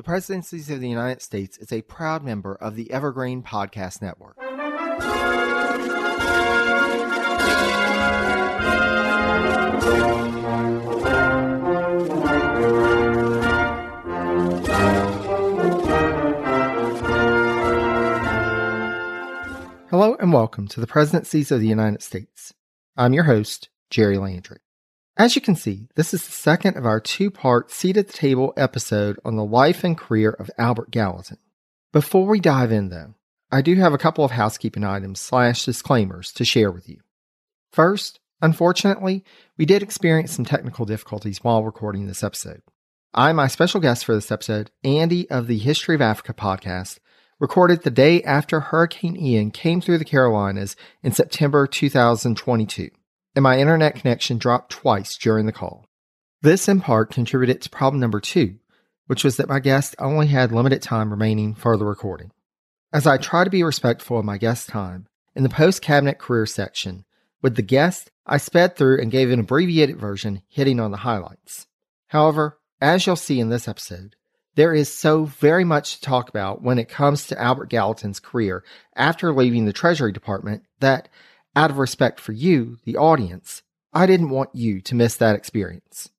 The Presidencies of the United States is a proud member of the Evergreen Podcast Network. Hello and welcome to the Presidencies of the United States. I'm your host, Jerry Landry. As you can see, this is the second of our two part Seat at the Table episode on the life and career of Albert Gallatin. Before we dive in, though, I do have a couple of housekeeping items slash disclaimers to share with you. First, unfortunately, we did experience some technical difficulties while recording this episode. I, my special guest for this episode, Andy of the History of Africa podcast, recorded the day after Hurricane Ian came through the Carolinas in September 2022 and my internet connection dropped twice during the call. This in part contributed to problem number two, which was that my guest only had limited time remaining for the recording. As I try to be respectful of my guest's time, in the post cabinet career section, with the guest, I sped through and gave an abbreviated version hitting on the highlights. However, as you'll see in this episode, there is so very much to talk about when it comes to Albert Gallatin's career after leaving the Treasury Department that out of respect for you, the audience, I didn't want you to miss that experience.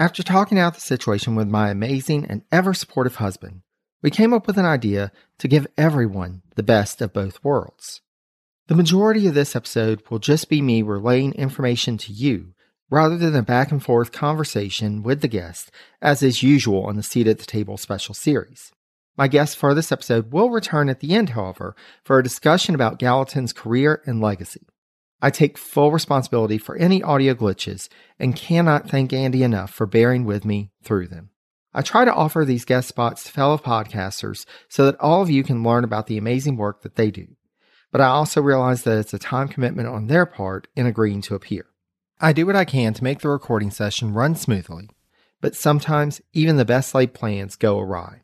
After talking out the situation with my amazing and ever supportive husband, we came up with an idea to give everyone the best of both worlds. The majority of this episode will just be me relaying information to you rather than a back and forth conversation with the guest, as is usual on the Seat at the Table special series. My guest for this episode will return at the end, however, for a discussion about Gallatin's career and legacy. I take full responsibility for any audio glitches and cannot thank Andy enough for bearing with me through them. I try to offer these guest spots to fellow podcasters so that all of you can learn about the amazing work that they do. But I also realize that it's a time commitment on their part in agreeing to appear. I do what I can to make the recording session run smoothly, but sometimes even the best laid plans go awry.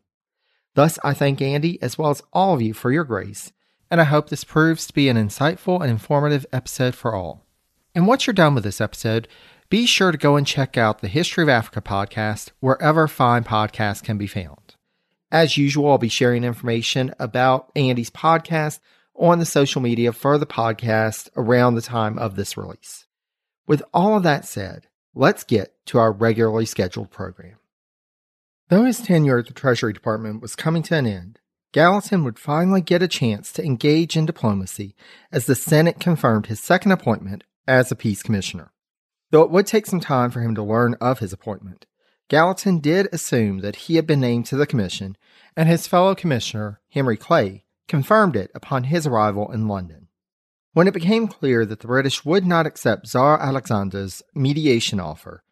Thus, I thank Andy as well as all of you for your grace, and I hope this proves to be an insightful and informative episode for all. And once you're done with this episode, be sure to go and check out the History of Africa podcast wherever fine podcasts can be found. As usual, I'll be sharing information about Andy's podcast on the social media for the podcast around the time of this release. With all of that said, let's get to our regularly scheduled program. Though his tenure at the Treasury Department was coming to an end, Gallatin would finally get a chance to engage in diplomacy as the Senate confirmed his second appointment as a peace commissioner. Though it would take some time for him to learn of his appointment, Gallatin did assume that he had been named to the commission, and his fellow commissioner, Henry Clay, confirmed it upon his arrival in London. When it became clear that the British would not accept Tsar Alexander's mediation offer,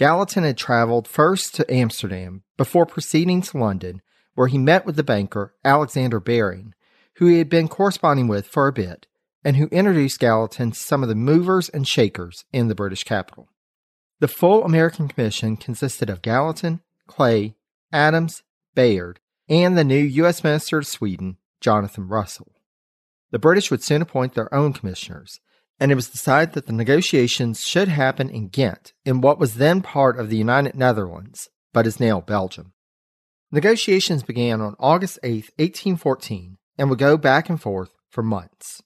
Gallatin had traveled first to Amsterdam before proceeding to London, where he met with the banker Alexander Baring, who he had been corresponding with for a bit, and who introduced Gallatin to some of the movers and shakers in the British capital. The full American Commission consisted of Gallatin, Clay, Adams, Bayard, and the new U.S. Minister to Sweden, Jonathan Russell. The British would soon appoint their own commissioners, and it was decided that the negotiations should happen in Ghent, in what was then part of the United Netherlands, but is now Belgium. Negotiations began on August 8, 1814, and would go back and forth for months.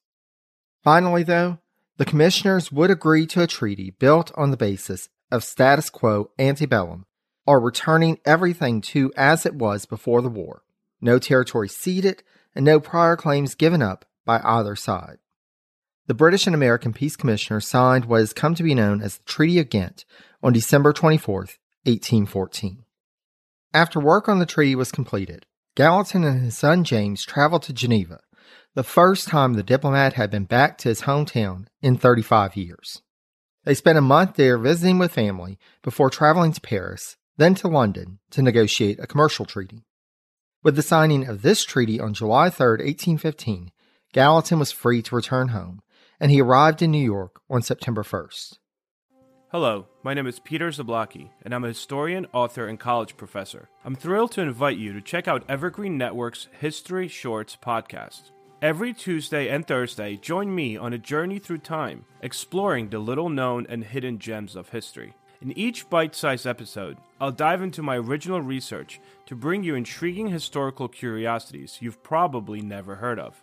Finally, though, the commissioners would agree to a treaty built on the basis of status quo ante bellum, or returning everything to as it was before the war, no territory ceded, and no prior claims given up by either side. The British and American Peace Commissioners signed what has come to be known as the Treaty of Ghent on December 24, 1814. After work on the treaty was completed, Gallatin and his son James traveled to Geneva, the first time the diplomat had been back to his hometown in 35 years. They spent a month there visiting with family before traveling to Paris, then to London to negotiate a commercial treaty. With the signing of this treaty on July 3, 1815, Gallatin was free to return home and he arrived in New York on September 1st. Hello, my name is Peter Zablocki, and I'm a historian, author, and college professor. I'm thrilled to invite you to check out Evergreen Network's History Shorts podcast. Every Tuesday and Thursday, join me on a journey through time, exploring the little known and hidden gems of history. In each bite sized episode, I'll dive into my original research to bring you intriguing historical curiosities you've probably never heard of,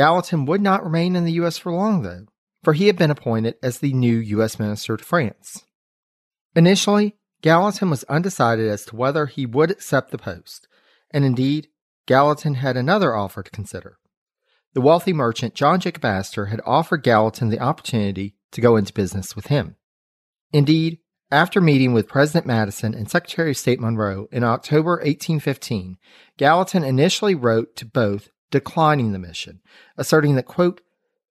Gallatin would not remain in the U.S. for long, though, for he had been appointed as the new U.S. Minister to France. Initially, Gallatin was undecided as to whether he would accept the post, and indeed, Gallatin had another offer to consider. The wealthy merchant John Jacob Astor had offered Gallatin the opportunity to go into business with him. Indeed, after meeting with President Madison and Secretary of State Monroe in October 1815, Gallatin initially wrote to both declining the mission, asserting that, quote,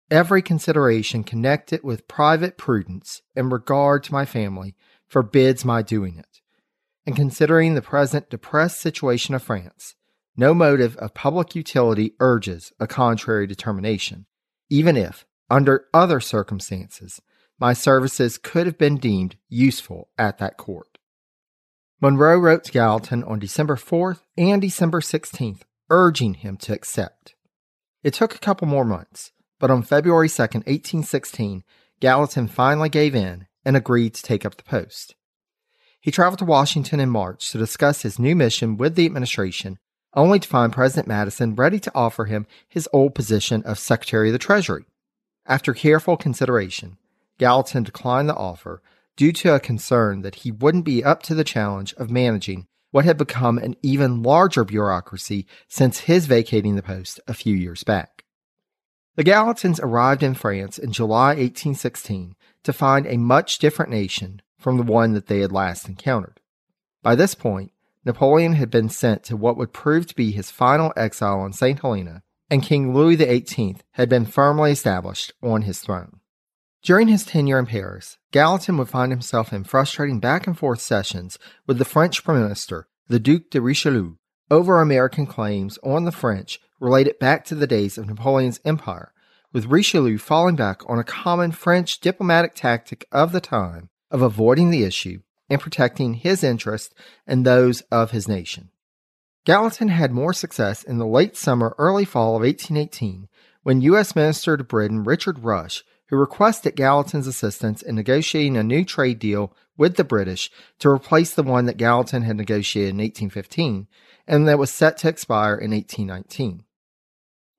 every consideration connected with private prudence and regard to my family forbids my doing it. And considering the present depressed situation of France, no motive of public utility urges a contrary determination, even if, under other circumstances, my services could have been deemed useful at that court. Monroe wrote to Gallatin on December 4th and December 16th, urging him to accept. It took a couple more months, but on February 2nd, 1816, Gallatin finally gave in and agreed to take up the post. He traveled to Washington in March to discuss his new mission with the administration, only to find President Madison ready to offer him his old position of Secretary of the Treasury. After careful consideration, Gallatin declined the offer due to a concern that he wouldn't be up to the challenge of managing what had become an even larger bureaucracy since his vacating the post a few years back. The Gallatins arrived in France in July 1816 to find a much different nation from the one that they had last encountered. By this point, Napoleon had been sent to what would prove to be his final exile on St. Helena, and King Louis XVIII had been firmly established on his throne. During his tenure in Paris, Gallatin would find himself in frustrating back and forth sessions with the French Prime Minister, the Duc de Richelieu, over American claims on the French related back to the days of Napoleon's empire, with Richelieu falling back on a common French diplomatic tactic of the time of avoiding the issue and protecting his interests and those of his nation. Gallatin had more success in the late summer, early fall of 1818 when U.S. Minister to Britain Richard Rush who requested Gallatin's assistance in negotiating a new trade deal with the British to replace the one that Gallatin had negotiated in 1815 and that was set to expire in 1819.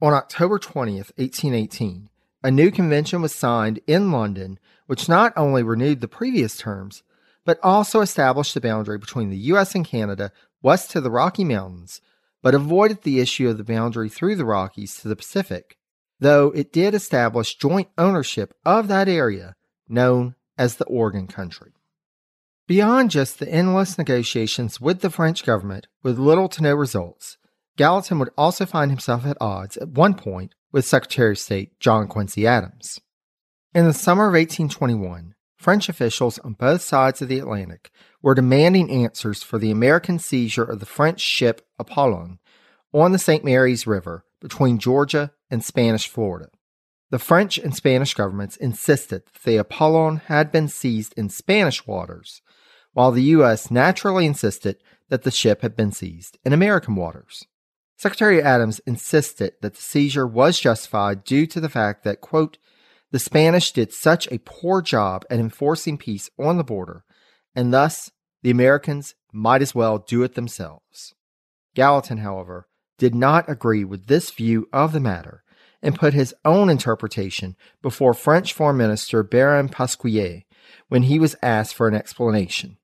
On October 20th, 1818, a new convention was signed in London which not only renewed the previous terms, but also established the boundary between the U.S. and Canada west to the Rocky Mountains, but avoided the issue of the boundary through the Rockies to the Pacific though it did establish joint ownership of that area known as the Oregon Country. Beyond just the endless negotiations with the French government with little to no results, Gallatin would also find himself at odds at one point with Secretary of State John Quincy Adams. In the summer of 1821, French officials on both sides of the Atlantic were demanding answers for the American seizure of the French ship Apollon on the St. Mary's River between Georgia and Spanish Florida. The French and Spanish governments insisted that the Apollon had been seized in Spanish waters, while the U.S. naturally insisted that the ship had been seized in American waters. Secretary Adams insisted that the seizure was justified due to the fact that, quote, the Spanish did such a poor job at enforcing peace on the border, and thus the Americans might as well do it themselves. Gallatin, however, did not agree with this view of the matter and put his own interpretation before French Foreign Minister Baron Pasquier when he was asked for an explanation.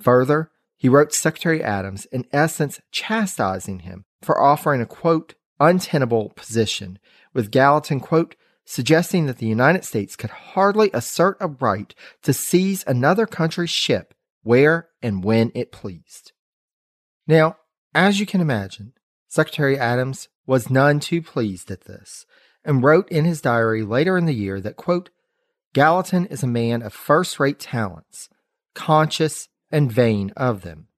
Further, he wrote Secretary Adams in essence chastising him for offering a quote, untenable position, with Gallatin, quote, suggesting that the United States could hardly assert a right to seize another country's ship where and when it pleased. Now, as you can imagine, Secretary Adams was none too pleased at this and wrote in his diary later in the year that, quote, Gallatin is a man of first rate talents, conscious and vain of them,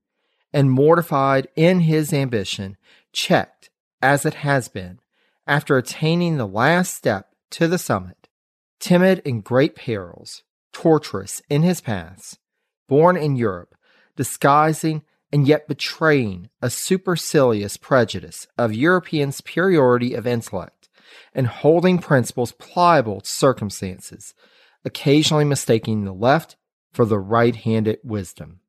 and mortified in his ambition, checked, as it has been, after attaining the last step to the summit, timid in great perils, tortuous in his paths, born in Europe, disguising and yet betraying a supercilious prejudice of European superiority of intellect, and holding principles pliable to circumstances, occasionally mistaking the left for the right handed wisdom.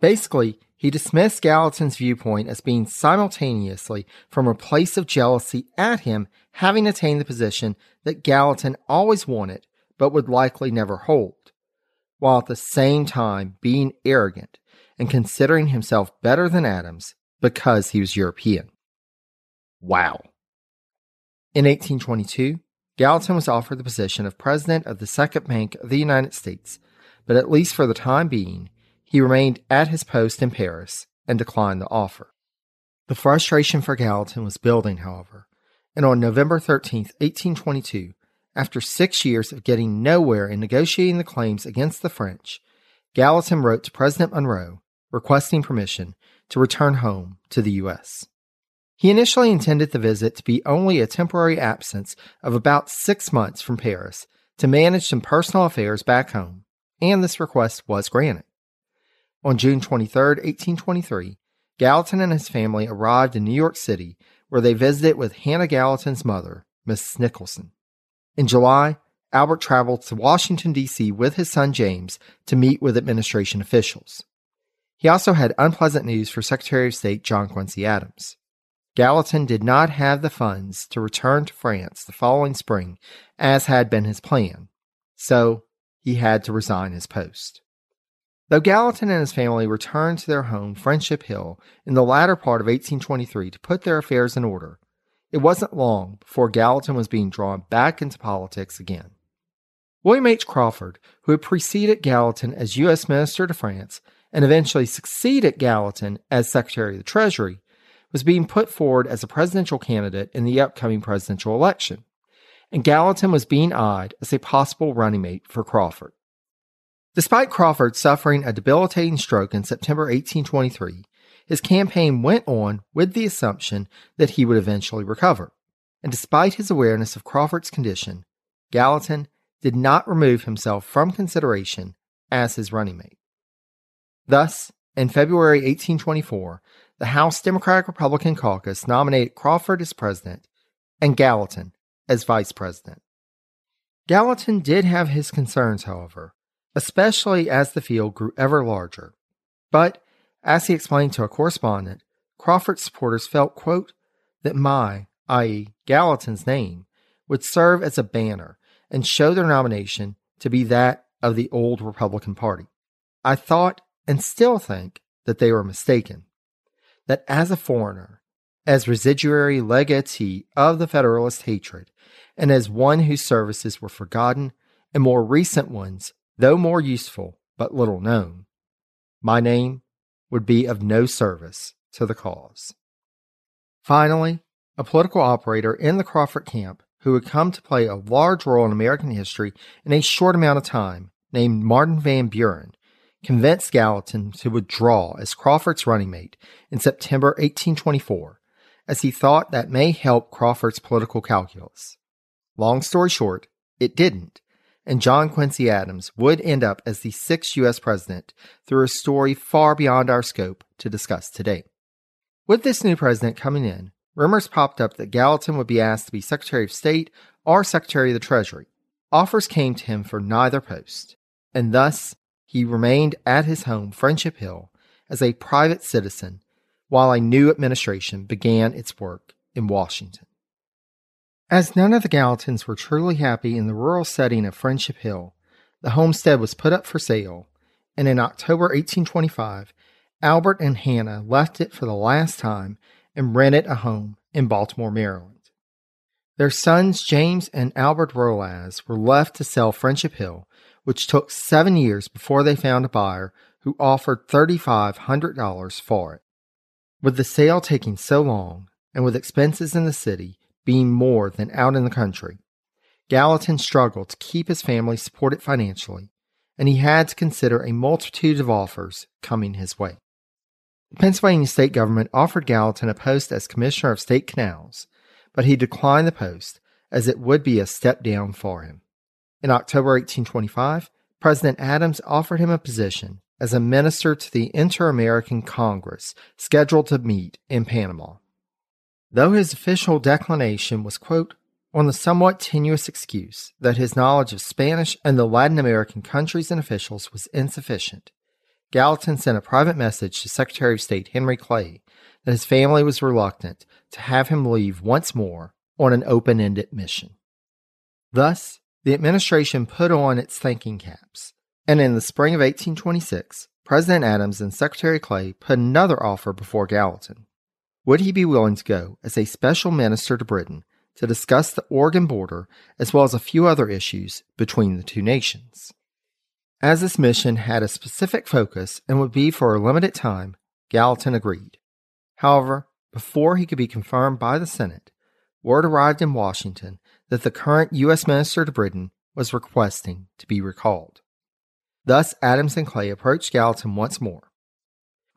Basically, he dismissed Gallatin's viewpoint as being simultaneously from a place of jealousy at him having attained the position that Gallatin always wanted but would likely never hold, while at the same time being arrogant and considering himself better than Adams because he was European. Wow. In 1822, Gallatin was offered the position of president of the Second Bank of the United States, but at least for the time being, he remained at his post in Paris and declined the offer. The frustration for Gallatin was building, however, and on November 13, 1822, after six years of getting nowhere in negotiating the claims against the French, Gallatin wrote to President Monroe requesting permission to return home to the U.S. He initially intended the visit to be only a temporary absence of about six months from Paris to manage some personal affairs back home, and this request was granted. On June 23, 1823, Gallatin and his family arrived in New York City, where they visited with Hannah Gallatin's mother, Miss Nicholson. In July, Albert traveled to Washington, D.C. with his son James to meet with administration officials. He also had unpleasant news for Secretary of State John Quincy Adams. Gallatin did not have the funds to return to France the following spring, as had been his plan, so he had to resign his post. Though Gallatin and his family returned to their home, Friendship Hill, in the latter part of 1823 to put their affairs in order, it wasn't long before Gallatin was being drawn back into politics again. William H. Crawford, who had preceded Gallatin as U.S. Minister to France and eventually succeeded Gallatin as Secretary of the Treasury, was being put forward as a presidential candidate in the upcoming presidential election, and Gallatin was being eyed as a possible running mate for Crawford. Despite Crawford suffering a debilitating stroke in September 1823, his campaign went on with the assumption that he would eventually recover. And despite his awareness of Crawford's condition, Gallatin did not remove himself from consideration as his running mate. Thus, in February 1824, the House Democratic Republican caucus nominated Crawford as president and Gallatin as vice president. Gallatin did have his concerns, however, especially as the field grew ever larger. But, as he explained to a correspondent, Crawford's supporters felt, quote, that my, i.e., Gallatin's name, would serve as a banner and show their nomination to be that of the old Republican Party. I thought and still think that they were mistaken. That as a foreigner, as residuary legatee of the Federalist hatred, and as one whose services were forgotten and more recent ones, though more useful but little known, my name would be of no service to the cause. Finally, a political operator in the Crawford camp who had come to play a large role in American history in a short amount of time, named Martin Van Buren, convinced Gallatin to withdraw as Crawford's running mate in September 1824, as he thought that may help Crawford's political calculus. Long story short, it didn't, and John Quincy Adams would end up as the sixth U.S. president through a story far beyond our scope to discuss today. With this new president coming in, rumors popped up that Gallatin would be asked to be Secretary of State or Secretary of the Treasury. Offers came to him for neither post, and thus he remained at his home, Friendship Hill, as a private citizen while a new administration began its work in Washington. As none of the Gallatins were truly happy in the rural setting of Friendship Hill, the homestead was put up for sale, and in October 1825, Albert and Hannah left it for the last time and rented a home in Baltimore, Maryland. Their sons James and Albert Rolaz were left to sell Friendship Hill which took seven years before they found a buyer who offered $3,500 for it. With the sale taking so long, and with expenses in the city being more than out in the country, Gallatin struggled to keep his family supported financially, and he had to consider a multitude of offers coming his way. The Pennsylvania state government offered Gallatin a post as Commissioner of State Canals, but he declined the post as it would be a step down for him. In October 1825, President Adams offered him a position as a minister to the Inter American Congress scheduled to meet in Panama. Though his official declination was, quote, on the somewhat tenuous excuse that his knowledge of Spanish and the Latin American countries and officials was insufficient, Gallatin sent a private message to Secretary of State Henry Clay that his family was reluctant to have him leave once more on an open ended mission. Thus, the administration put on its thinking caps, and in the spring of 1826, President Adams and Secretary Clay put another offer before Gallatin. Would he be willing to go as a special minister to Britain to discuss the Oregon border as well as a few other issues between the two nations? As this mission had a specific focus and would be for a limited time, Gallatin agreed. However, before he could be confirmed by the Senate, word arrived in Washington that the current U.S. Minister to Britain was requesting to be recalled. Thus, Adams and Clay approached Gallatin once more.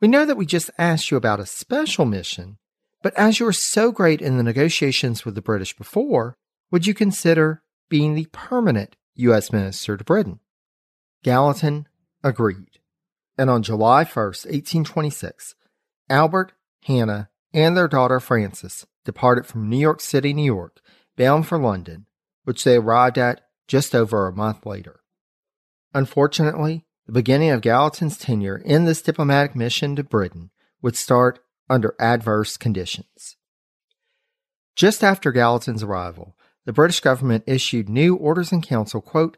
We know that we just asked you about a special mission, but as you were so great in the negotiations with the British before, would you consider being the permanent U.S. Minister to Britain? Gallatin agreed, and on July 1st, 1826, Albert, Hannah, and their daughter Frances departed from New York City, New York, bound for London, which they arrived at just over a month later. Unfortunately, the beginning of Gallatin's tenure in this diplomatic mission to Britain would start under adverse conditions. Just after Gallatin's arrival, the British government issued new orders in council, quote,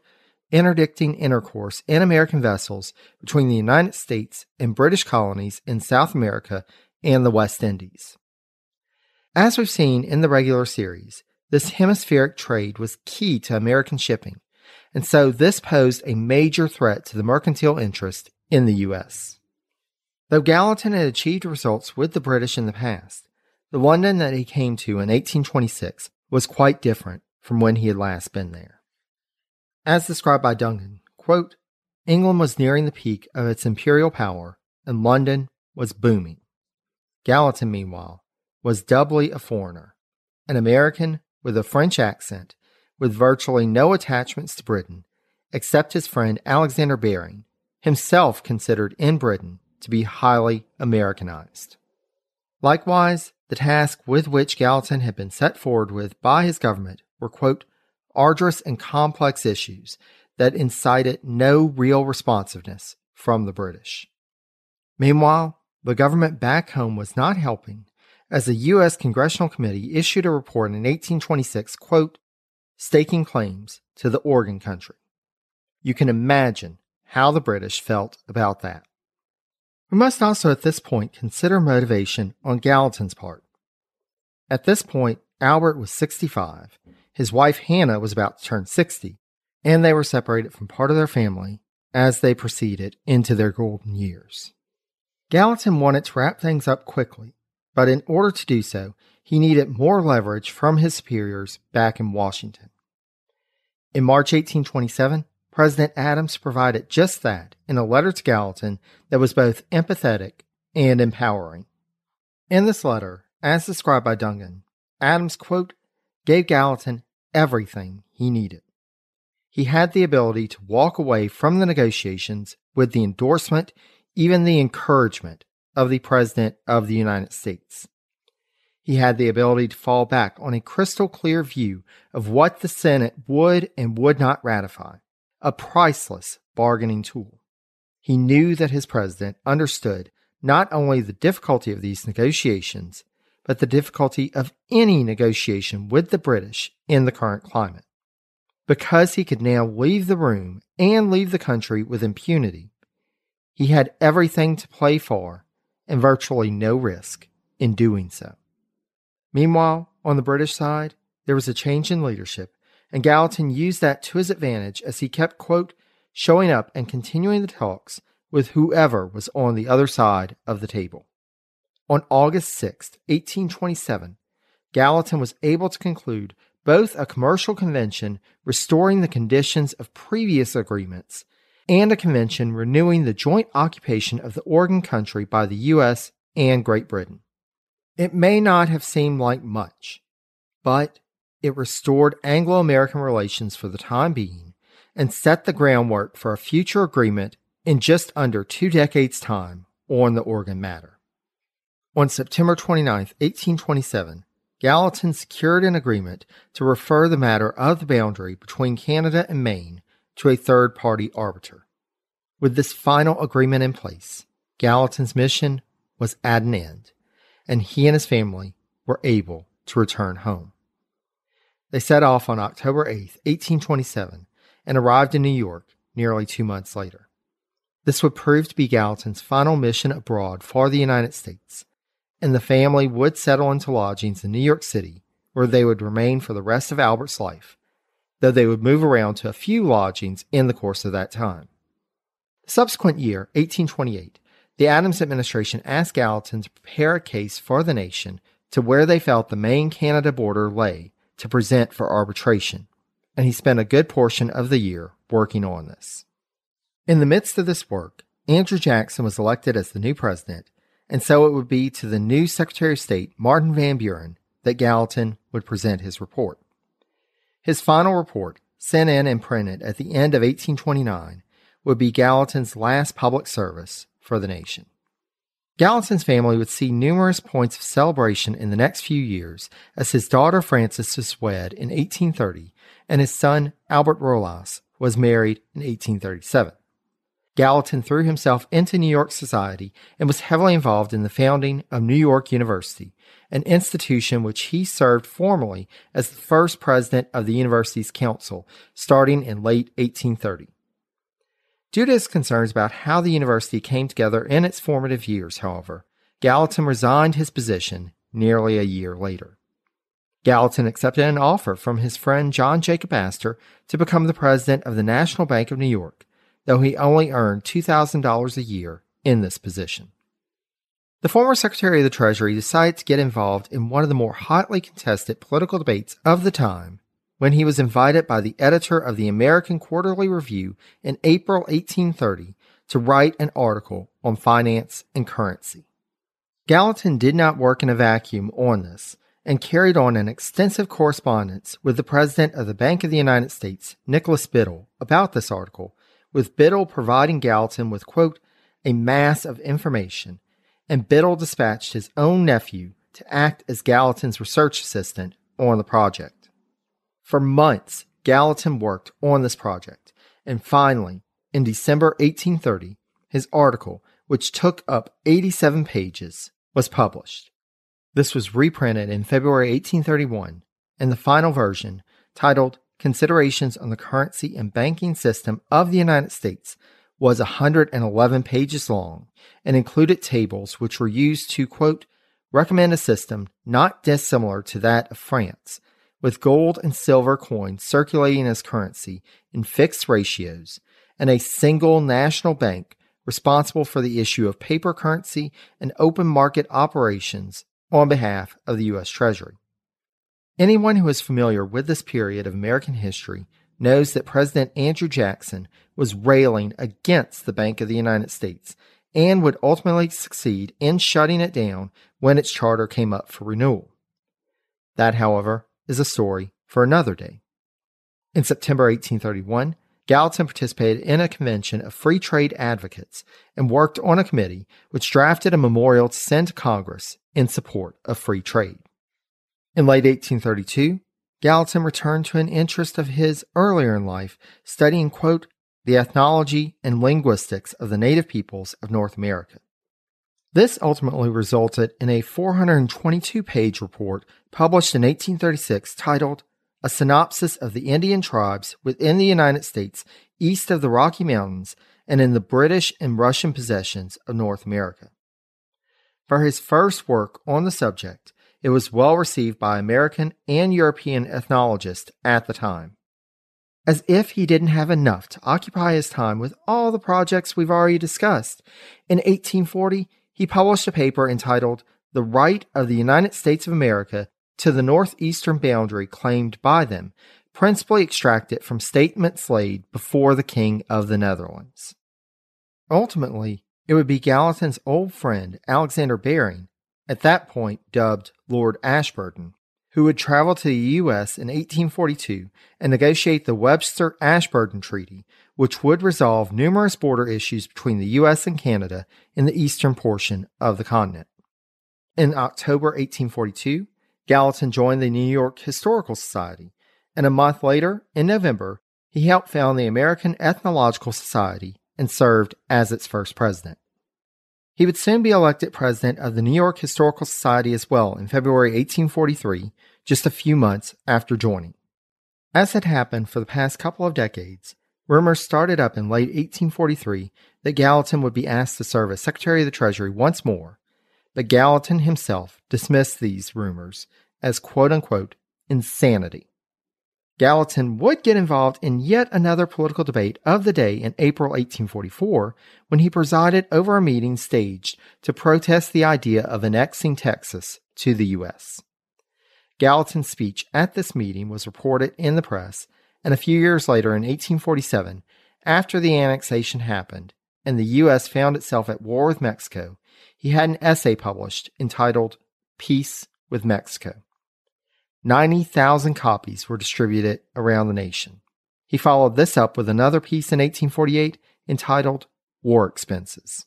interdicting intercourse in American vessels between the United States and British colonies in South America and the West Indies. As we've seen in the regular series, this hemispheric trade was key to American shipping, and so this posed a major threat to the mercantile interest in the U.S. Though Gallatin had achieved results with the British in the past, the London that he came to in 1826 was quite different from when he had last been there. As described by Dungan, quote, England was nearing the peak of its imperial power, and London was booming. Gallatin, meanwhile, was doubly a foreigner, an American with a French accent, with virtually no attachments to Britain, except his friend Alexander Baring, himself considered in Britain to be highly Americanized. Likewise, the task with which Gallatin had been set forward with by his government were, quote, arduous and complex issues that incited no real responsiveness from the British. Meanwhile, the government back home was not helping as the U.S. Congressional Committee issued a report in 1826, quote, staking claims to the Oregon country. You can imagine how the British felt about that. We must also at this point consider motivation on Gallatin's part. At this point, Albert was 65, his wife Hannah was about to turn 60, and they were separated from part of their family as they proceeded into their golden years. Gallatin wanted to wrap things up quickly, but in order to do so, he needed more leverage from his superiors back in Washington. In March 1827, President Adams provided just that in a letter to Gallatin that was both empathetic and empowering. In this letter, as described by Dungan, Adams, quote, gave Gallatin everything he needed. He had the ability to walk away from the negotiations with the endorsement, even the encouragement of the President of the United States. He had the ability to fall back on a crystal clear view of what the Senate would and would not ratify, a priceless bargaining tool. He knew that his president understood not only the difficulty of these negotiations, but the difficulty of any negotiation with the British in the current climate. Because he could now leave the room and leave the country with impunity, he had everything to play for and virtually no risk in doing so. Meanwhile, on the British side, there was a change in leadership, and Gallatin used that to his advantage as he kept, quote, showing up and continuing the talks with whoever was on the other side of the table. On August 6, 1827, Gallatin was able to conclude both a commercial convention restoring the conditions of previous agreements and a convention renewing the joint occupation of the Oregon country by the U.S. and Great Britain. It may not have seemed like much, but it restored Anglo American relations for the time being and set the groundwork for a future agreement in just under two decades' time on the Oregon matter. On September 29, 1827, Gallatin secured an agreement to refer the matter of the boundary between Canada and Maine to a third party arbiter. With this final agreement in place, Gallatin's mission was at an end, and he and his family were able to return home. They set off on October 8, 1827, and arrived in New York nearly two months later. This would prove to be Gallatin's final mission abroad for the United States, and the family would settle into lodgings in New York City, where they would remain for the rest of Albert's life, though they would move around to a few lodgings in the course of that time. The subsequent year, 1828, the Adams administration asked Gallatin to prepare a case for the nation to where they felt the Maine Canada border lay to present for arbitration, and he spent a good portion of the year working on this. In the midst of this work, Andrew Jackson was elected as the new president, and so it would be to the new Secretary of State, Martin Van Buren, that Gallatin would present his report. His final report, sent in and printed at the end of 1829, would be Gallatin's last public service for the nation. Gallatin's family would see numerous points of celebration in the next few years as his daughter Frances was wed in 1830 and his son Albert Rolaz was married in 1837. Gallatin threw himself into New York society and was heavily involved in the founding of New York University, an institution which he served formally as the first president of the university's council starting in late 1830. Due to his concerns about how the university came together in its formative years, however, Gallatin resigned his position nearly a year later. Gallatin accepted an offer from his friend John Jacob Astor to become the president of the National Bank of New York, though he only earned $2,000 a year in this position. The former Secretary of the Treasury decided to get involved in one of the more hotly contested political debates of the time when he was invited by the editor of the American Quarterly Review in April 1830 to write an article on finance and currency. Gallatin did not work in a vacuum on this and carried on an extensive correspondence with the President of the Bank of the United States, Nicholas Biddle, about this article, with Biddle providing Gallatin with, quote, a mass of information, and Biddle dispatched his own nephew to act as Gallatin's research assistant on the project. For months, Gallatin worked on this project, and finally, in December 1830, his article, which took up 87 pages, was published. This was reprinted in February 1831, and the final version, titled Considerations on the Currency and Banking System of the United States, was 111 pages long and included tables which were used to, quote, recommend a system not dissimilar to that of France with gold and silver coins circulating as currency in fixed ratios, and a single national bank responsible for the issue of paper currency and open market operations on behalf of the U.S. Treasury. Anyone who is familiar with this period of American history knows that President Andrew Jackson was railing against the Bank of the United States and would ultimately succeed in shutting it down when its charter came up for renewal. That, however, is a story for another day. In September 1831, Gallatin participated in a convention of free trade advocates and worked on a committee which drafted a memorial to send to Congress in support of free trade. In late 1832, Gallatin returned to an interest of his earlier in life, studying, quote, the ethnology and linguistics of the native peoples of North America. This ultimately resulted in a 422 page report published in 1836 titled A Synopsis of the Indian Tribes within the United States east of the Rocky Mountains and in the British and Russian possessions of North America. For his first work on the subject, it was well received by American and European ethnologists at the time. As if he didn't have enough to occupy his time with all the projects we've already discussed, in 1840 he published a paper entitled The Right of the United States of America to the Northeastern Boundary Claimed by Them, principally extracted from statements laid before the King of the Netherlands. Ultimately, it would be Gallatin's old friend Alexander Baring, at that point dubbed Lord Ashburton, who would travel to the U.S. in 1842 and negotiate the Webster Ashburton Treaty, which would resolve numerous border issues between the U.S. and Canada in the eastern portion of the continent. In October 1842, Gallatin joined the New York Historical Society, and a month later, in November, he helped found the American Ethnological Society and served as its first president. He would soon be elected president of the New York Historical Society as well in February 1843, just a few months after joining. As had happened for the past couple of decades, rumors started up in late 1843 that Gallatin would be asked to serve as Secretary of the Treasury once more, but Gallatin himself dismissed these rumors as quote unquote insanity. Gallatin would get involved in yet another political debate of the day in April 1844 when he presided over a meeting staged to protest the idea of annexing Texas to the U.S. Gallatin's speech at this meeting was reported in the press, and a few years later, in 1847, after the annexation happened and the U.S. found itself at war with Mexico, he had an essay published entitled Peace with Mexico. 90,000 copies were distributed around the nation. He followed this up with another piece in 1848 entitled War Expenses.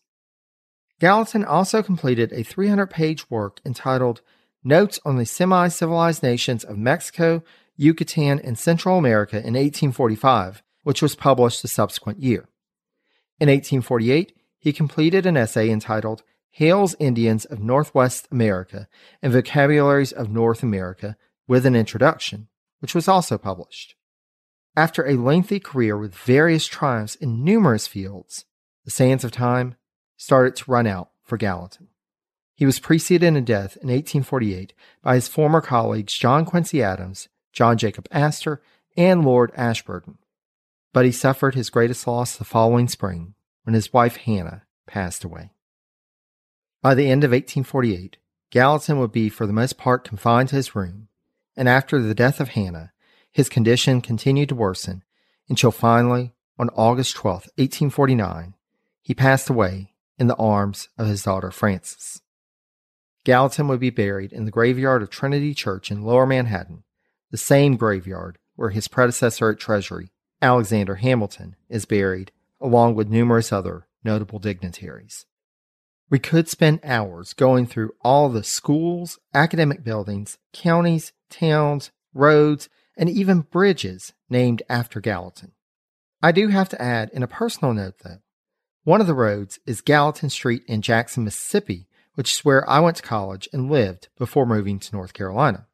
Gallatin also completed a 300 page work entitled Notes on the Semi Civilized Nations of Mexico, Yucatan, and Central America in 1845, which was published the subsequent year. In 1848, he completed an essay entitled Hale's Indians of Northwest America and Vocabularies of North America, with an introduction, which was also published. After a lengthy career with various triumphs in numerous fields, the sands of time started to run out for Gallatin. He was preceded in death in 1848 by his former colleagues John Quincy Adams, John Jacob Astor, and Lord Ashburton. But he suffered his greatest loss the following spring when his wife Hannah passed away. By the end of 1848, Gallatin would be for the most part confined to his room, and after the death of Hannah, his condition continued to worsen until finally, on August 12, 1849, he passed away in the arms of his daughter Frances. Gallatin would be buried in the graveyard of Trinity Church in Lower Manhattan, the same graveyard where his predecessor at Treasury, Alexander Hamilton, is buried, along with numerous other notable dignitaries. We could spend hours going through all the schools, academic buildings, counties, towns, roads, and even bridges named after Gallatin. I do have to add, in a personal note though, one of the roads is Gallatin Street in Jackson, Mississippi, which is where I went to college and lived before moving to North Carolina.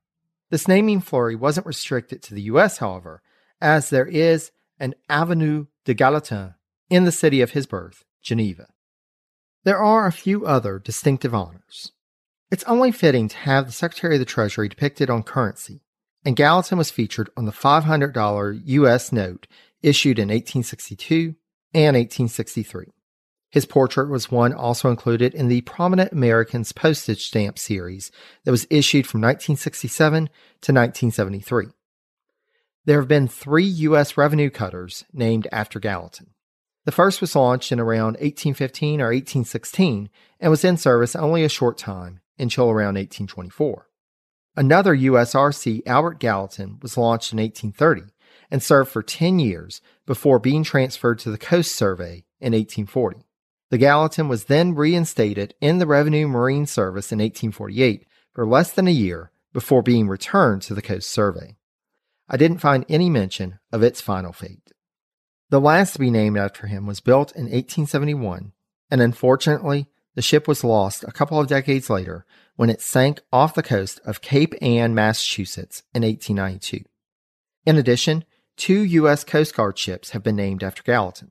This naming flurry wasn't restricted to the US, however, as there is an Avenue de Gallatin in the city of his birth, Geneva. There are a few other distinctive honors. It's only fitting to have the Secretary of the Treasury depicted on currency, and Gallatin was featured on the $500 U.S. note issued in 1862 and 1863. His portrait was one also included in the Prominent Americans postage stamp series that was issued from 1967 to 1973. There have been three U.S. revenue cutters named after Gallatin. The first was launched in around 1815 or 1816 and was in service only a short time until around 1824. Another USRC, Albert Gallatin, was launched in 1830 and served for 10 years before being transferred to the Coast Survey in 1840. The Gallatin was then reinstated in the Revenue Marine Service in 1848 for less than a year before being returned to the Coast Survey. I didn't find any mention of its final fate. The last to be named after him was built in 1871, and unfortunately, the ship was lost a couple of decades later when it sank off the coast of Cape Ann, Massachusetts in 1892. In addition, two U.S. Coast Guard ships have been named after Gallatin.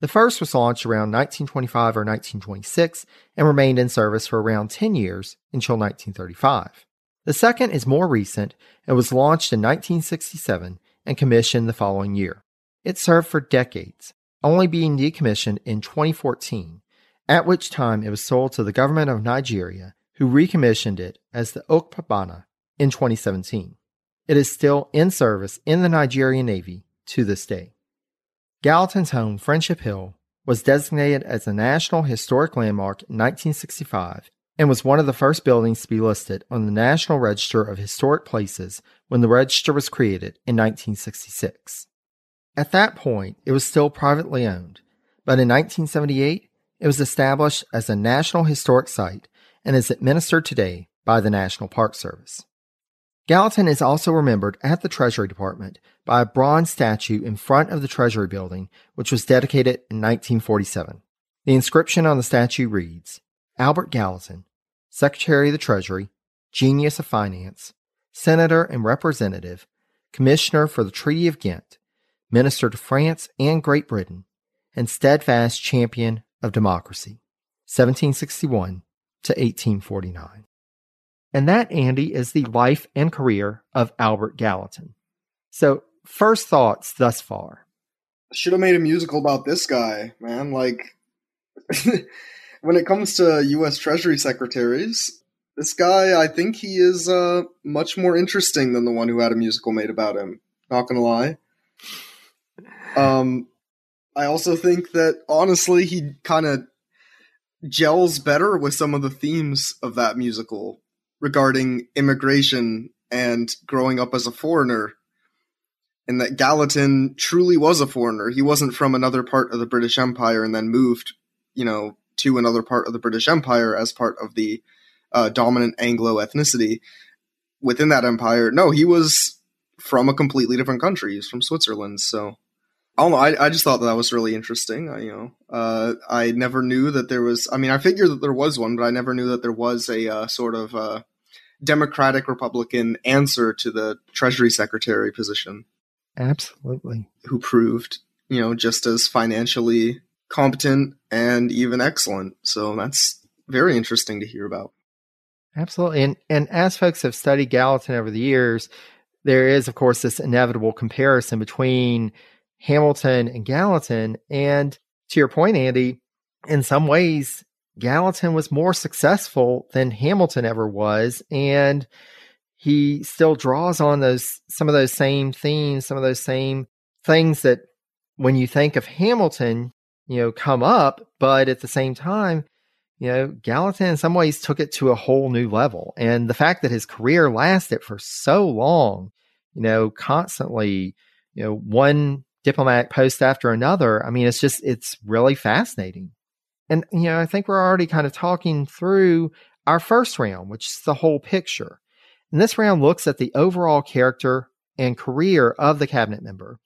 The first was launched around 1925 or 1926 and remained in service for around 10 years until 1935. The second is more recent and was launched in 1967 and commissioned the following year. It served for decades, only being decommissioned in 2014 at which time it was sold to the government of Nigeria, who recommissioned it as the Okpabana in 2017. it is still in service in the Nigerian Navy to this day. Gallatin's home, Friendship Hill, was designated as a National Historic Landmark in 1965 and was one of the first buildings to be listed on the National Register of Historic Places when the register was created in 1966. At that point, it was still privately owned, but in 1978, it was established as a National Historic Site and is administered today by the National Park Service. Gallatin is also remembered at the Treasury Department by a bronze statue in front of the Treasury Building, which was dedicated in 1947. The inscription on the statue reads Albert Gallatin, Secretary of the Treasury, Genius of Finance, Senator and Representative, Commissioner for the Treaty of Ghent, Minister to France and Great Britain, and steadfast champion of democracy, 1761 to 1849. And that, Andy, is the life and career of Albert Gallatin. So, first thoughts thus far. Should have made a musical about this guy, man. Like, when it comes to U.S. Treasury secretaries, this guy, I think he is uh, much more interesting than the one who had a musical made about him. Not gonna lie. Um, I also think that honestly, he kind of gels better with some of the themes of that musical regarding immigration and growing up as a foreigner. And that Gallatin truly was a foreigner. He wasn't from another part of the British Empire and then moved, you know, to another part of the British Empire as part of the uh, dominant Anglo ethnicity within that empire. No, he was from a completely different country. He's from Switzerland. So I don't know. I, I just thought that, that was really interesting. I, you know, uh, I never knew that there was. I mean, I figured that there was one, but I never knew that there was a uh, sort of uh, Democratic Republican answer to the Treasury Secretary position. Absolutely. Who proved, you know, just as financially competent and even excellent. So that's very interesting to hear about. Absolutely. And and as folks have studied Gallatin over the years, there is of course this inevitable comparison between Hamilton and Gallatin. And to your point, Andy, in some ways, Gallatin was more successful than Hamilton ever was. And he still draws on those some of those same themes, some of those same things that when you think of Hamilton, you know, come up, but at the same time, you know, Gallatin in some ways took it to a whole new level. And the fact that his career lasted for so long, you know, constantly, you know, one diplomatic post after another. I mean, it's just, it's really fascinating. And, you know, I think we're already kind of talking through our first round, which is the whole picture. And this round looks at the overall character and career of the cabinet member.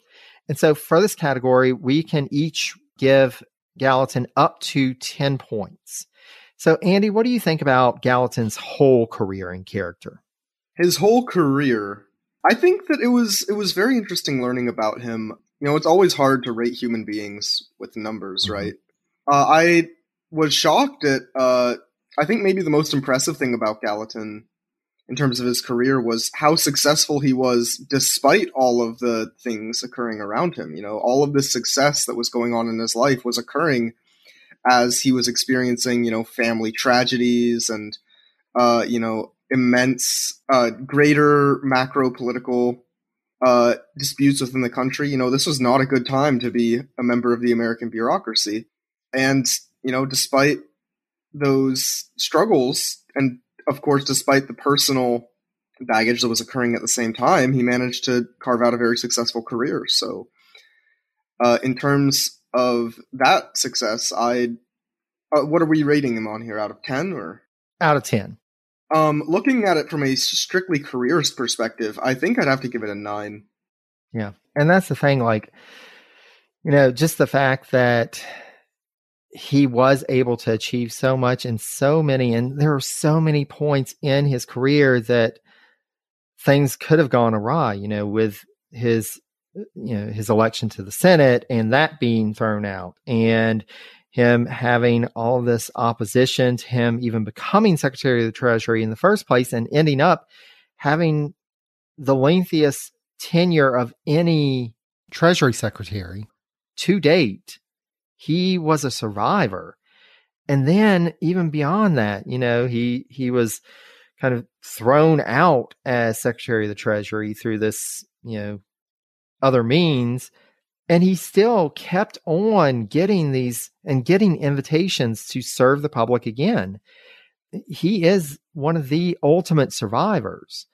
And so for this category, we can each give Gallatin up to 10 points. So, Andy, what do you think about Gallatin's whole career and character? His whole career, I think that it was it was very interesting learning about him you know, it's always hard to rate human beings with numbers, mm-hmm. right? Uh, I was shocked at, uh, I think maybe the most impressive thing about Gallatin in terms of his career was how successful he was despite all of the things occurring around him. You know, all of this success that was going on in his life was occurring as he was experiencing, you know, family tragedies and, uh, you know, immense, uh, greater macro political uh, disputes within the country. You know, this was not a good time to be a member of the American bureaucracy. And, you know, despite those struggles, and of course, despite the personal baggage that was occurring at the same time, he managed to carve out a very successful career. So, uh, in terms of that success, I, uh, what are we rating him on here? Out of ten or out of ten? Um, looking at it from a strictly careerist perspective, I think I'd have to give it a nine. Yeah, and that's the thing. Like, you know, just the fact that he was able to achieve so much in so many, and there are so many points in his career that things could have gone awry. You know, with his you know his election to the Senate and that being thrown out, and him having all this opposition to him even becoming Secretary of the Treasury in the first place and ending up having the lengthiest tenure of any Treasury Secretary to date. He was a survivor. And then even beyond that, you know, he he was kind of thrown out as Secretary of the Treasury through this, you know, other means. And he still kept on getting these and getting invitations to serve the public again. He is one of the ultimate survivors.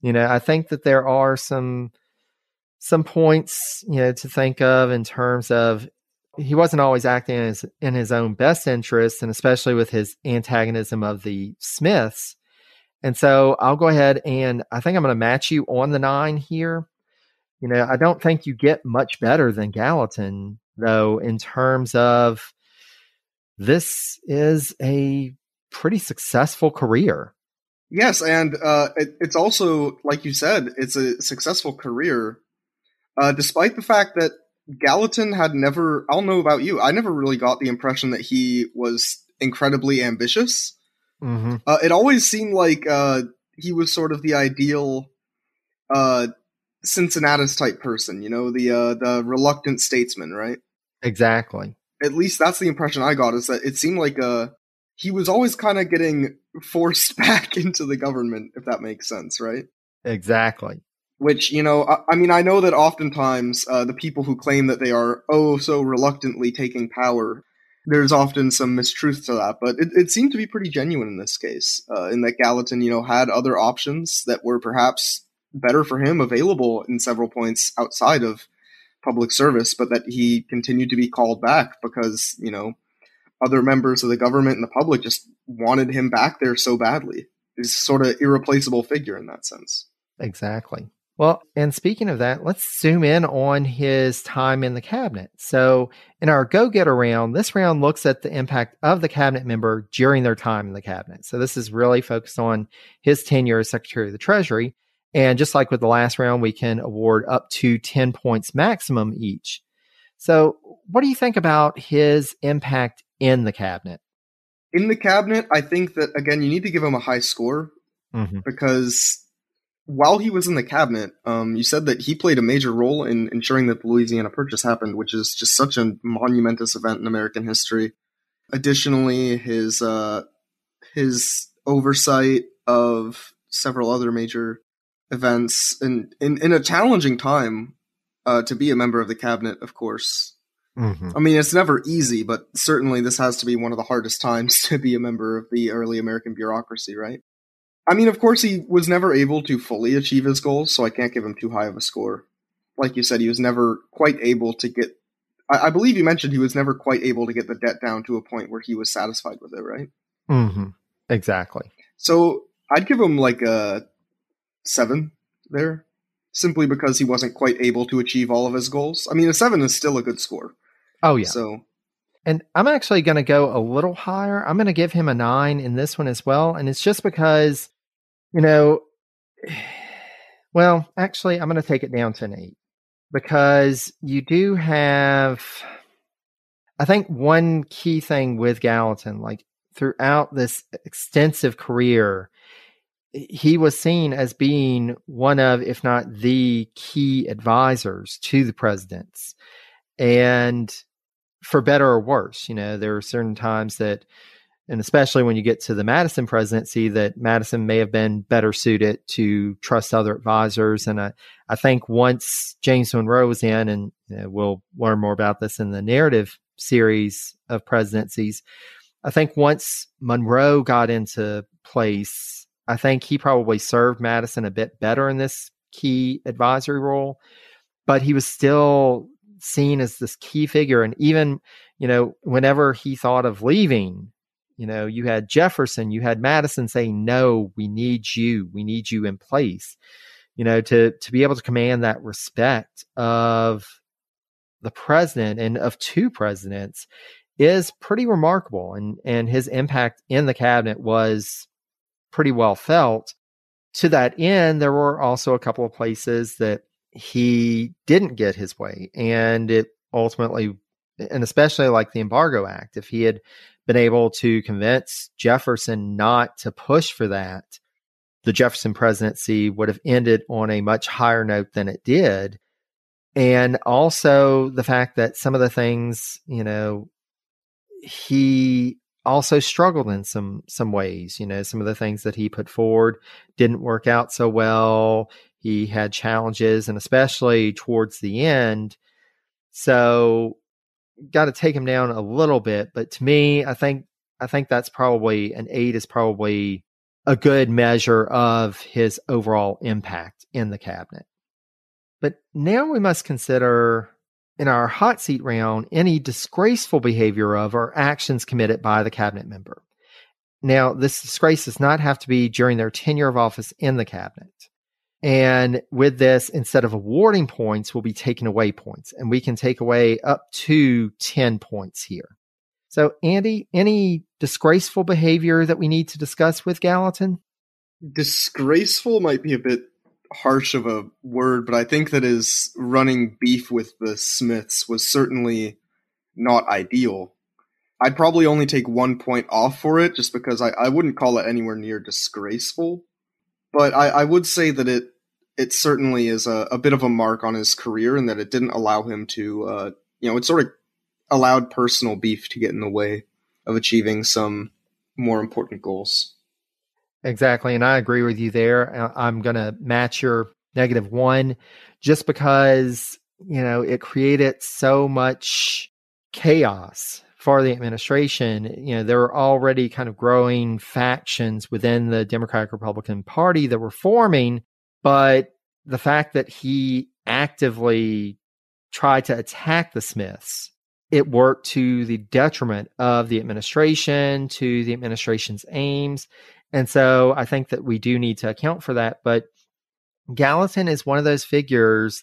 You know, I think that there are some some points, you know, to think of in terms of he wasn't always acting in his, in his own best interest, and especially with his antagonism of the Smiths. And so I'll go ahead and I think I'm going to match you on the nine here. You know, I don't think you get much better than Gallatin, though, in terms of this is a pretty successful career. Yes, and uh, it, it's also, like you said, it's a successful career, uh, despite the fact that Gallatin had never, I'll know about you, I never really got the impression that he was incredibly ambitious. Mm-hmm. Uh, it always seemed like uh, he was sort of the ideal uh, Cincinnatus type person, you know, the uh, the reluctant statesman, right? Exactly. At least that's the impression I got. Is that it seemed like uh, he was always kind of getting forced back into the government, if that makes sense, right? Exactly. Which you know, I, I mean, I know that oftentimes uh, the people who claim that they are oh so reluctantly taking power there's often some mistruth to that, but it, it seemed to be pretty genuine in this case, uh, in that Gallatin, you know, had other options that were perhaps better for him available in several points outside of public service, but that he continued to be called back because, you know, other members of the government and the public just wanted him back there so badly. He's sort of irreplaceable figure in that sense. Exactly. Well, and speaking of that, let's zoom in on his time in the cabinet. So, in our go get round, this round looks at the impact of the cabinet member during their time in the cabinet. So, this is really focused on his tenure as Secretary of the Treasury. And just like with the last round, we can award up to 10 points maximum each. So, what do you think about his impact in the cabinet? In the cabinet, I think that, again, you need to give him a high score mm-hmm. because while he was in the cabinet, um, you said that he played a major role in ensuring that the Louisiana Purchase happened, which is just such a monumentous event in American history. Additionally, his uh, his oversight of several other major events, and in, in a challenging time uh, to be a member of the cabinet, of course. Mm-hmm. I mean, it's never easy, but certainly this has to be one of the hardest times to be a member of the early American bureaucracy, right? I mean, of course, he was never able to fully achieve his goals, so I can't give him too high of a score. Like you said, he was never quite able to get. I, I believe you mentioned he was never quite able to get the debt down to a point where he was satisfied with it, right? Mm-hmm. Exactly. So I'd give him like a seven there, simply because he wasn't quite able to achieve all of his goals. I mean, a seven is still a good score. Oh yeah. So and I'm actually going to go a little higher. I'm going to give him a nine in this one as well. And it's just because you know, well, actually, I'm going to take it down to an eight because you do have, I think, one key thing with Gallatin, like throughout this extensive career, he was seen as being one of, if not the key advisors to the presidents. And for better or worse, you know, there are certain times that and especially when you get to the Madison presidency, that Madison may have been better suited to trust other advisors. And I, I think once James Monroe was in, and you know, we'll learn more about this in the narrative series of presidencies, I think once Monroe got into place, I think he probably served Madison a bit better in this key advisory role, but he was still seen as this key figure. And even, you know, whenever he thought of leaving, you know, you had Jefferson, you had Madison saying, "No, we need you. We need you in place." You know, to to be able to command that respect of the president and of two presidents is pretty remarkable, and and his impact in the cabinet was pretty well felt. To that end, there were also a couple of places that he didn't get his way, and it ultimately, and especially like the Embargo Act, if he had been able to convince Jefferson not to push for that, the Jefferson presidency would have ended on a much higher note than it did. And also the fact that some of the things, you know, he also struggled in some some ways. You know, some of the things that he put forward didn't work out so well. He had challenges, and especially towards the end. So, got to take him down a little bit. But to me, I think I think that's probably an eight is probably a good measure of his overall impact in the cabinet. But now we must consider in our hot seat round any disgraceful behavior of or actions committed by the cabinet member. Now, this disgrace does not have to be during their tenure of office in the cabinet. And with this, instead of awarding points, we'll be taking away points. And we can take away up to 10 points here. So, Andy, any disgraceful behavior that we need to discuss with Gallatin? Disgraceful might be a bit harsh of a word, but I think that his running beef with the Smiths was certainly not ideal. I'd probably only take one point off for it just because I, I wouldn't call it anywhere near disgraceful. But I, I would say that it it certainly is a, a, bit of a mark on his career and that it didn't allow him to uh, you know, it sort of allowed personal beef to get in the way of achieving some more important goals. Exactly. And I agree with you there. Uh, I'm going to match your negative one just because, you know, it created so much chaos for the administration. You know, there were already kind of growing factions within the Democratic Republican Party that were forming, but the fact that he actively tried to attack the Smiths, it worked to the detriment of the administration, to the administration's aims. And so I think that we do need to account for that. But Gallatin is one of those figures.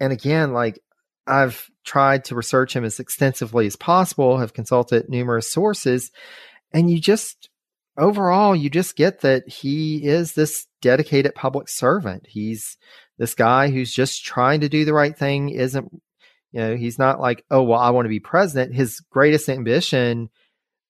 And again, like I've tried to research him as extensively as possible, have consulted numerous sources, and you just overall, you just get that he is this dedicated public servant. He's this guy who's just trying to do the right thing, isn't, you know, he's not like, oh, well, I want to be president. His greatest ambition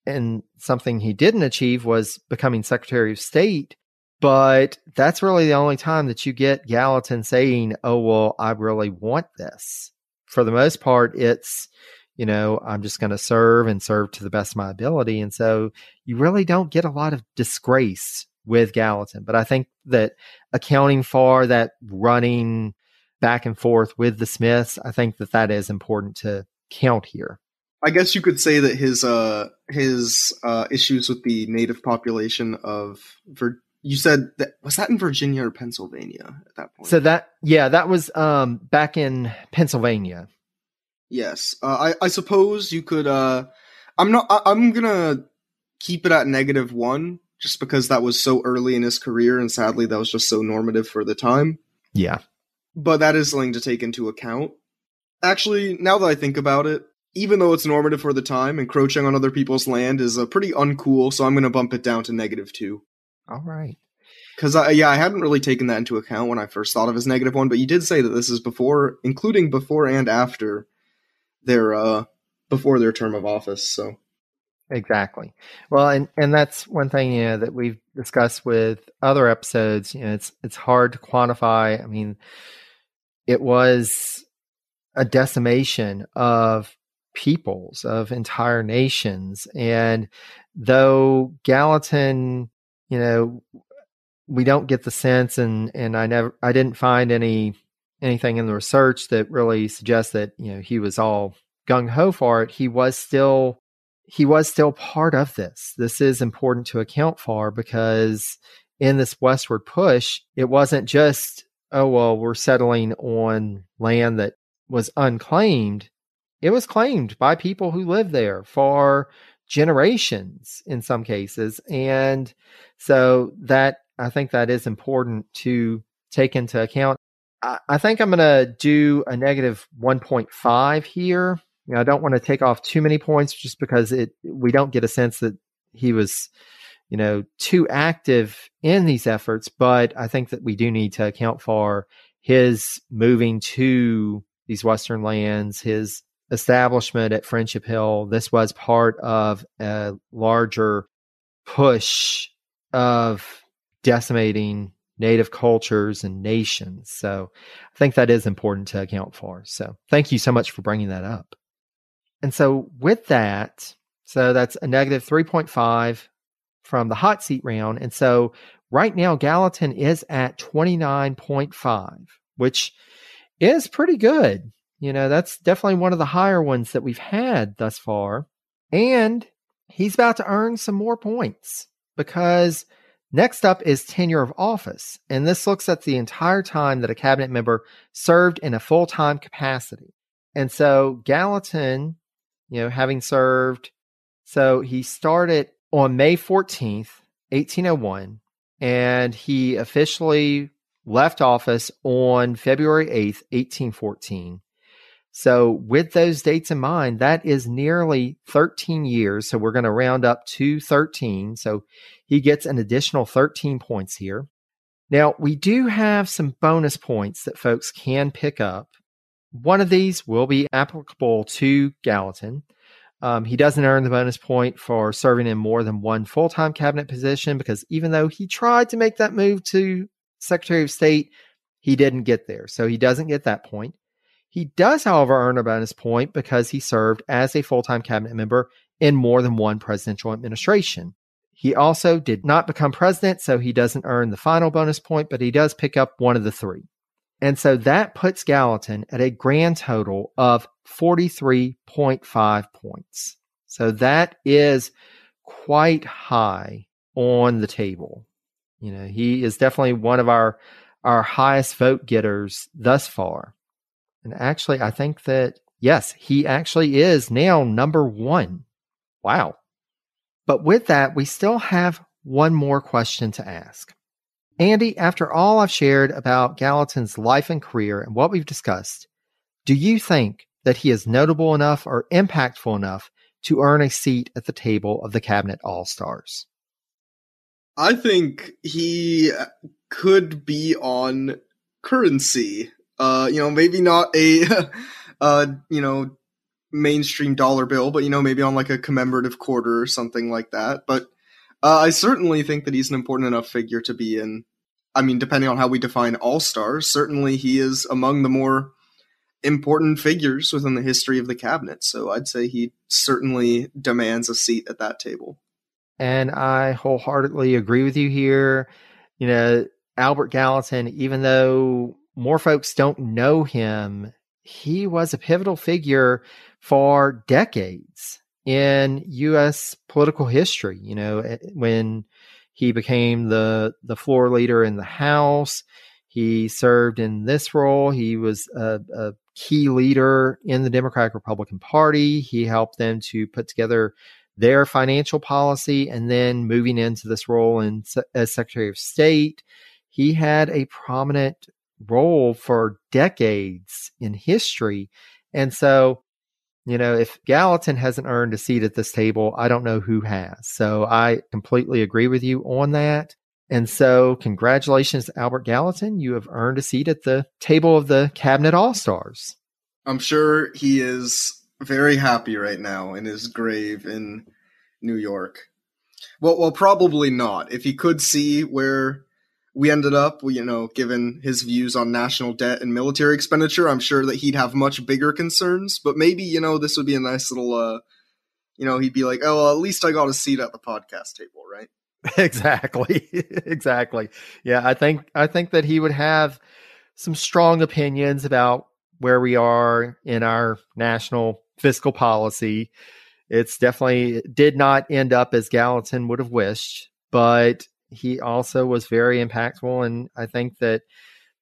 and something he didn't achieve was becoming Secretary of State. But that's really the only time that you get Gallatin saying, oh, well, I really want this. For the most part, it's, you know, I'm just going to serve and serve to the best of my ability. And so you really don't get a lot of disgrace with Gallatin. But I think that accounting for that running back and forth with the Smiths, I think that that is important to count here. I guess you could say that his uh his uh issues with the native population of Vir- you said that was that in Virginia or Pennsylvania at that point. So that yeah, that was um back in Pennsylvania. Yes, uh, I I suppose you could. uh I'm not. I, I'm gonna keep it at negative one just because that was so early in his career, and sadly that was just so normative for the time. Yeah, but that is something to take into account. Actually, now that I think about it, even though it's normative for the time, encroaching on other people's land is a uh, pretty uncool, so I'm going to bump it down to negative two. All right. Because I, yeah, I hadn't really taken that into account when I first thought of as negative one, but you did say that this is before, including before and after their uh before their term of office. So exactly. Well, and and that's one thing you know that we've discussed with other episodes. You know, it's it's hard to quantify. I mean, it was a decimation of peoples, of entire nations. And though Gallatin, you know, we don't get the sense and and I never I didn't find any anything in the research that really suggests that, you know, he was all gung ho for it. He was still he was still part of this. This is important to account for because in this westward push, it wasn't just, oh, well, we're settling on land that was unclaimed it was claimed by people who lived there for generations in some cases. And so that I think that is important to take into account. I, I think I'm going to do a negative 1.5 here. You know, I don't want to take off too many points just because it we don't get a sense that he was, you know, too active in these efforts. But I think that we do need to account for his moving to these Western lands, his establishment at Friendship Hill, this was part of a larger push of decimating native cultures and nations. So I think that is important to account for. So thank you so much for bringing that up. And so with that, So that's a negative 3.5 from the hot seat round. And so right now, Gallatin is at 29.5, which is pretty good. You know, that's definitely one of the higher ones that we've had thus far. And he's about to earn some more points because next up is tenure of office. And this looks at the entire time that a cabinet member served in a full time capacity. And so Gallatin, you know, having served, so he started on May 14th, 1801, and he officially left office on February 8th, 1814. So, with those dates in mind, that is nearly 13 years. So, we're going to round up to 13. So, he gets an additional 13 points here. Now, we do have some bonus points that folks can pick up. One of these will be applicable to Gallatin. Um, he doesn't earn the bonus point for serving in more than one full time cabinet position because even though he tried to make that move to Secretary of State, he didn't get there. So he doesn't get that point. He does, however, earn a bonus point because he served as a full time cabinet member in more than one presidential administration. He also did not become president, so he doesn't earn the final bonus point, but he does pick up one of the three. And so that puts Gallatin at a grand total of 43.5 points. So that is quite high on the table. You know, he is definitely one of our our highest vote getters thus far. And actually, I think that yes, he actually is now number 1. Wow. But with that, we still have one more question to ask. Andy, after all I've shared about Gallatin's life and career and what we've discussed, do you think that he is notable enough or impactful enough to earn a seat at the table of the Cabinet All Stars? I think he could be on currency. Uh, you know, maybe not a, uh, you know, mainstream dollar bill, but you know, maybe on like a commemorative quarter or something like that. But uh, I certainly think that he's an important enough figure to be in. I mean, depending on how we define all stars, certainly he is among the more important figures within the history of the cabinet. So I'd say he certainly demands a seat at that table. And I wholeheartedly agree with you here. You know, Albert Gallatin, even though more folks don't know him, he was a pivotal figure for decades in U.S. political history. You know, eh, when he became the the floor leader in the House, he served in this role. He was a, a key leader in the Democratic Republican Party. He helped them to put together their financial policy, and then moving into this role in, as Secretary of State, he had a prominent role for decades in history. And so you know, if Gallatin hasn't earned a seat at this table, I don't know who has. So I completely agree with you on that. And so, congratulations, Albert Gallatin. You have earned a seat at the table of the Cabinet All Stars. I'm sure he is very happy right now in his grave in New York. Well, well, probably not. If he could see where we ended up, you know, given his views on national debt and military expenditure, I'm sure that he'd have much bigger concerns. But maybe, you know, this would be a nice little, uh, you know, he'd be like, oh, well, at least I got a seat at the podcast table, right? Exactly. exactly. Yeah, I think I think that he would have some strong opinions about where we are in our national fiscal policy. It's definitely did not end up as Gallatin would have wished, but he also was very impactful and I think that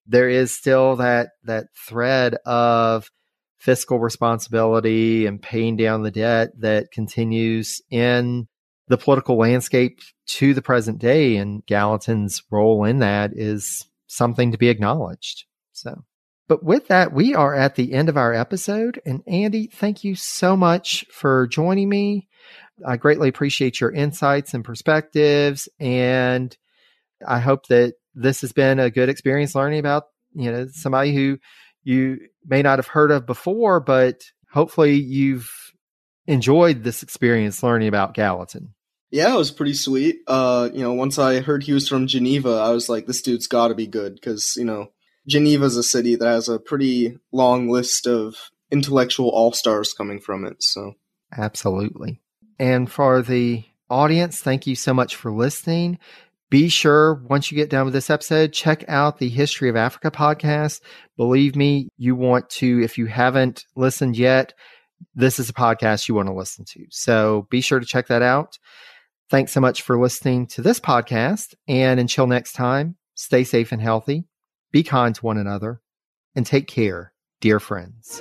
there is still that that thread of fiscal responsibility and paying down the debt that continues in the political landscape to the present day and Gallatin's role in that is something to be acknowledged. So but with that, we are at the end of our episode. And Andy, thank you so much for joining me. I greatly appreciate your insights and perspectives. And I hope that this has been a good experience learning about, you know, somebody who you may not have heard of before, but hopefully you've enjoyed this experience learning about Gallatin. Yeah, it was pretty sweet. Uh, you know, once I heard he was from Geneva, I was like, this dude's got to be good because, you know, Geneva's a city that has a pretty long list of intellectual all stars coming from it. So, absolutely. And for the audience, thank you so much for listening. Be sure, once you get done with this episode, check out the History of Africa podcast. Believe me, you want to, if you haven't listened yet, this is a podcast you want to listen to. So be sure to check that out. Thanks so much for listening to this podcast. And until next time, stay safe and healthy, be kind to one another, and take care, dear friends.